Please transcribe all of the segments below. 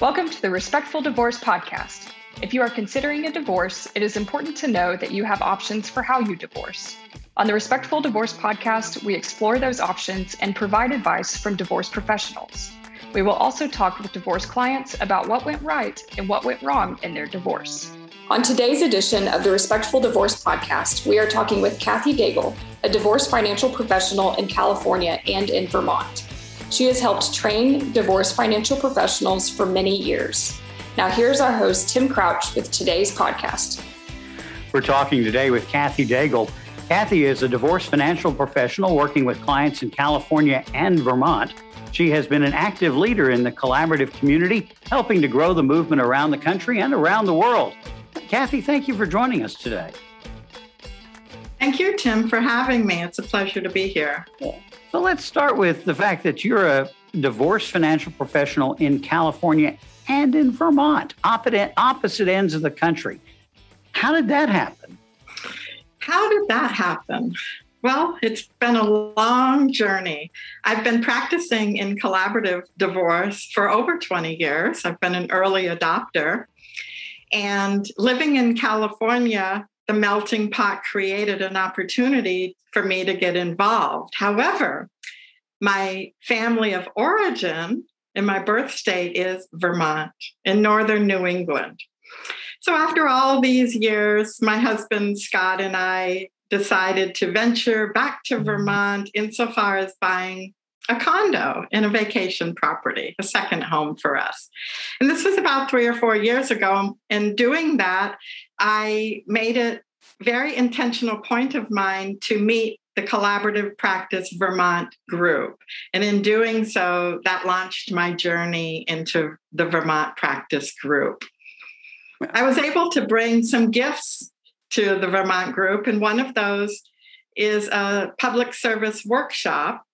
Welcome to the Respectful Divorce Podcast. If you are considering a divorce, it is important to know that you have options for how you divorce. On the Respectful Divorce Podcast, we explore those options and provide advice from divorce professionals. We will also talk with divorce clients about what went right and what went wrong in their divorce. On today's edition of the Respectful Divorce Podcast, we are talking with Cathy Daigle, a divorce financial professional in California and in Vermont. She has helped train divorce financial professionals for many years. Now, here's our host, Tim Crouch, with today's podcast. We're talking today with Cathy Daigle. Cathy is a divorce financial professional working with clients in California and Vermont. She has been an active leader in the collaborative community, helping to grow the movement around the country and around the world. Cathy, thank you for joining us today. Thank you, Tim, for having me. It's a pleasure to be here. So let's start with the fact that you're a divorce financial professional in California and in Vermont, opposite ends of the country. How did that happen? How did that happen? Well, it's been a long journey. I've been practicing in collaborative divorce for over 20 years. I've been an early adopter. And living in California, the melting pot created an opportunity for me to get involved. However, my family of origin and my birth state is Vermont in northern New England. So, after all these years, my husband Scott and I decided to venture back to Vermont insofar as buying a condo in a vacation property, a second home for us. And this was about three or four years ago. And doing that, I made it very intentional point of mine to meet the Collaborative Practice Vermont group. And in doing so, that launched my journey into the Vermont Practice group. I was able to bring some gifts to the Vermont group, and one of those is a public service workshop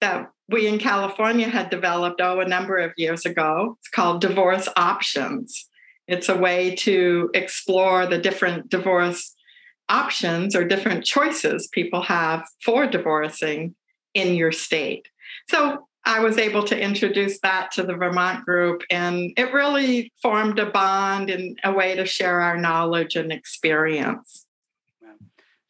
that we in California had developed, oh, a number of years ago. It's called Divorce Options. It's a way to explore the different divorce options or different choices people have for divorcing in your state. So I was able to introduce that to the Vermont group, and it really formed a bond and a way to share our knowledge and experience.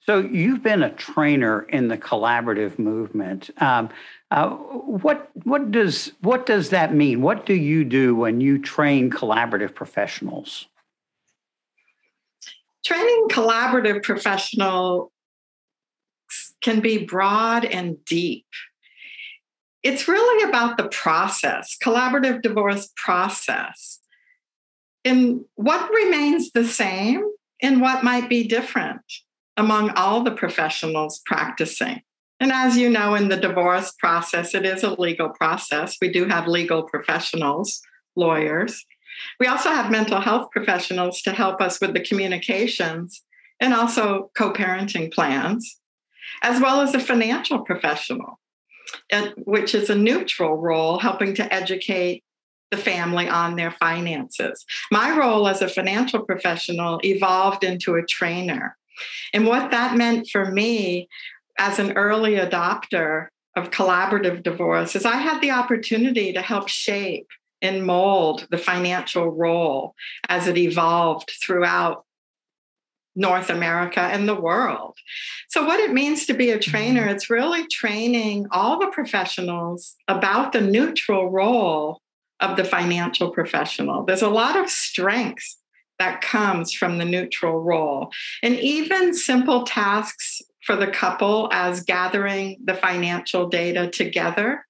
So you've been a trainer in the collaborative movement. Um, uh, what what does what does that mean? What do you do when you train collaborative professionals? Training collaborative professional can be broad and deep. It's really about the process, collaborative divorce process. And what remains the same and what might be different among all the professionals practicing. And as you know, in the divorce process, it is a legal process. We do have legal professionals, lawyers. We also have mental health professionals to help us with the communications and also co parenting plans, as well as a financial professional, which is a neutral role helping to educate the family on their finances. My role as a financial professional evolved into a trainer and what that meant for me as an early adopter of collaborative divorce is I had the opportunity to help shape and mold the financial role as it evolved throughout North America and the world. So, what it means to be a trainer, mm-hmm. it's really training all the professionals about the neutral role of the financial professional. There's a lot of strengths that comes from the neutral role. And even simple tasks for the couple as gathering the financial data together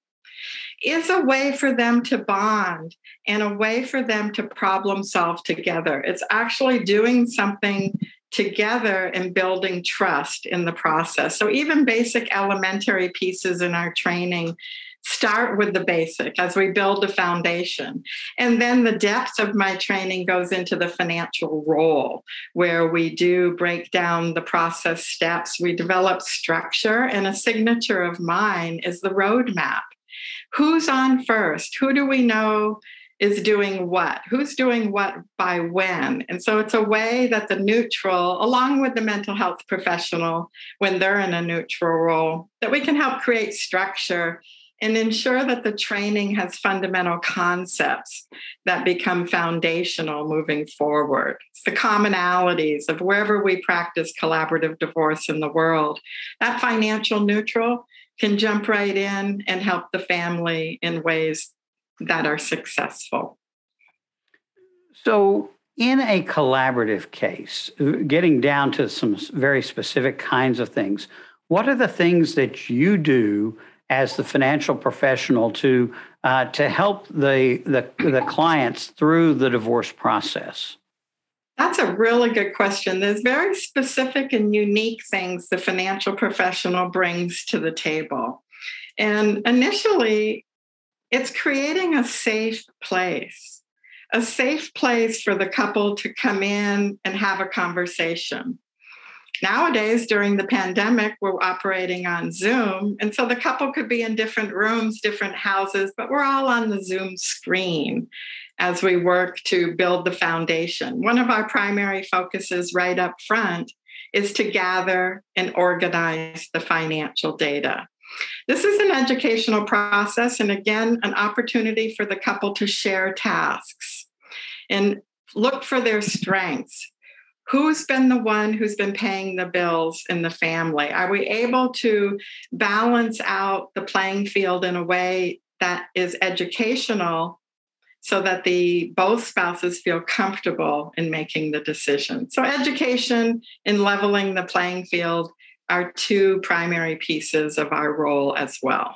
is a way for them to bond and a way for them to problem solve together. It's actually doing something together and building trust in the process. So, even basic elementary pieces in our training start with the basic as we build a foundation. And then the depth of my training goes into the financial role, where we do break down the process steps. We develop structure, and a signature of mine is the roadmap. Who's on first? Who do we know? is doing what, who's doing what by when. And so it's a way that the neutral, along with the mental health professional, when they're in a neutral role, that we can help create structure and ensure that the training has fundamental concepts that become foundational moving forward. It's the commonalities of wherever we practice collaborative divorce in the world. That financial neutral can jump right in and help the family in ways that are successful. So, in a collaborative case, uh, getting down to some very specific kinds of things, what are the things that you do as the financial professional to uh, to help the, the the clients through the divorce process? That's a really good question. There's very specific and unique things the financial professional brings to the table. And initially, it's creating a safe place, a safe place for the couple to come in and have a conversation nowadays during the pandemic we're operating on zoom. And so the couple could be in different rooms different houses but we're all on the zoom screen as we work to build the foundation. One of our primary focuses right up front is to gather and organize the financial data. This is an educational process and again an opportunity for the couple to share tasks and look for their strengths who's been the one who's been paying the bills in the family? Are we able to balance out the playing field in a way that is educational so that the both spouses feel comfortable in making the decision? So education and leveling the playing field are two primary pieces of our role as well.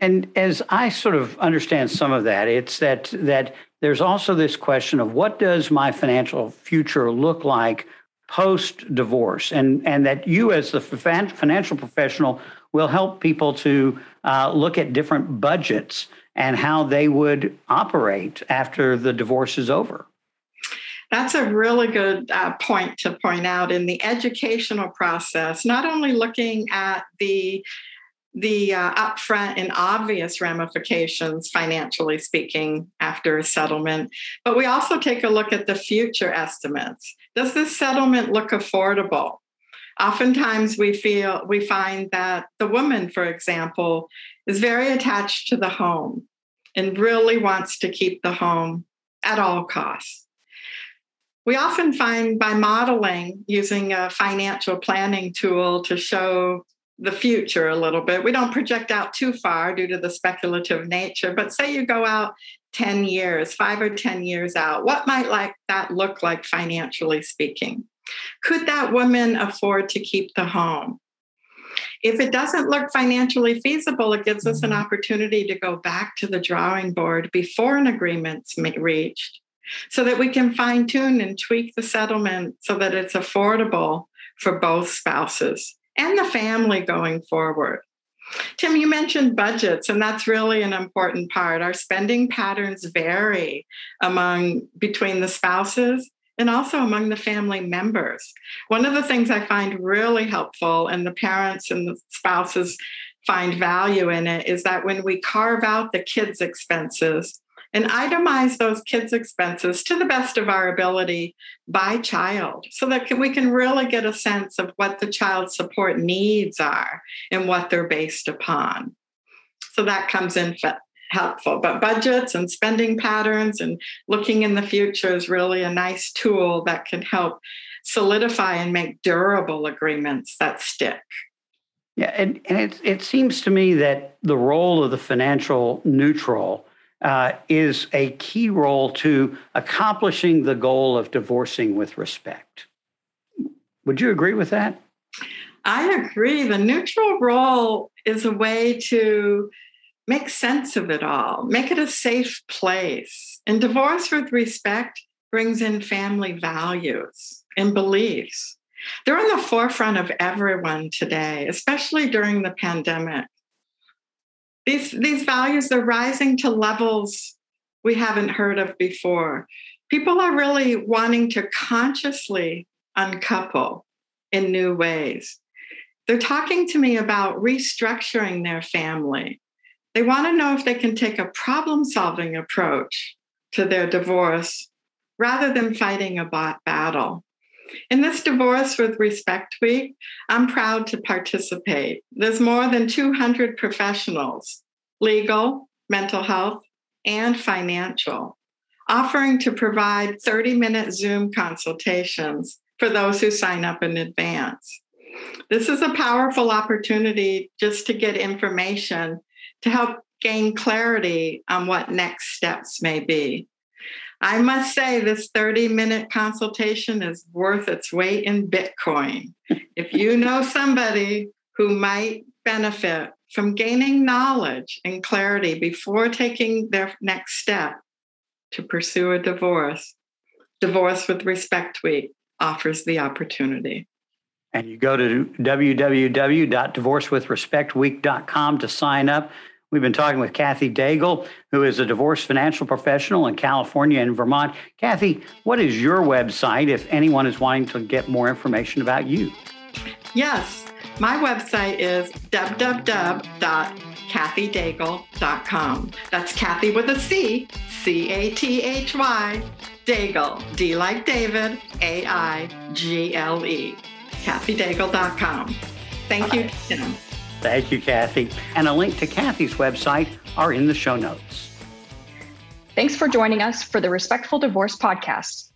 And as I sort of understand some of that, it's that that there's also this question of what does my financial future look like post divorce, and and that you as the financial professional will help people to uh, look at different budgets and how they would operate after the divorce is over. That's a really good uh, point to point out in the educational process, not only looking at the the uh, upfront and obvious ramifications, financially speaking, after a settlement. But we also take a look at the future estimates. Does this settlement look affordable? Oftentimes, we feel we find that the woman, for example, is very attached to the home and really wants to keep the home at all costs. We often find by modeling using a financial planning tool to show the future a little bit. We don't project out too far due to the speculative nature, but say you go out 10 years, five or 10 years out, what might like that look like financially speaking? Could that woman afford to keep the home? If it doesn't look financially feasible, it gives us an opportunity to go back to the drawing board before an agreement's reached so that we can fine tune and tweak the settlement so that it's affordable for both spouses and the family going forward. Tim, you mentioned budgets, and that's really an important part. Our spending patterns vary among between the spouses and also among the family members. One of the things I find really helpful, and the parents and the spouses find value in it, is that when we carve out the kids' expenses, and itemize those kids' expenses to the best of our ability by child so that we can really get a sense of what the child's support needs are and what they're based upon. So that comes in helpful. But budgets and spending patterns and looking in the future is really a nice tool that can help solidify and make durable agreements that stick. Yeah, and, and it, it seems to me that the role of the financial neutral uh, is a key role to accomplishing the goal of divorcing with respect. Would you agree with that? I agree. The neutral role is a way to make sense of it all, make it a safe place. And divorce with respect brings in family values and beliefs. They're on the forefront of everyone today, especially during the pandemic these these values are rising to levels we haven't heard of before. People are really wanting to consciously uncouple in new ways. They're talking to me about restructuring their family. They want to know if they can take a problem solving approach to their divorce rather than fighting a battle in this Divorce with Respect Week, I'm proud to participate. There's more than 200 professionals legal, mental health, and financial, offering to provide 30 minute Zoom consultations for those who sign up in advance. This is a powerful opportunity just to get information to help gain clarity on what next steps may be. I must say, this 30 minute consultation is worth its weight in Bitcoin. if you know somebody who might benefit from gaining knowledge and clarity before taking their next step to pursue a divorce, Divorce with Respect Week offers the opportunity. And you go to www.divorcewithrespectweek.com to sign up. We've been talking with Cathy Daigle, who is a divorce financial professional in California and Vermont. Cathy, what is your website if anyone is wanting to get more information about you? Yes, my website is www.cathydaigle.com. That's Cathy with a C, C A T H Y, Daigle, D like David, A I G L E, cathydaigle.com. Thank you, Tim. Thank you, Cathy. And a link to Cathy's website are in the show notes. Thanks for joining us for the Respectful Divorce Podcast.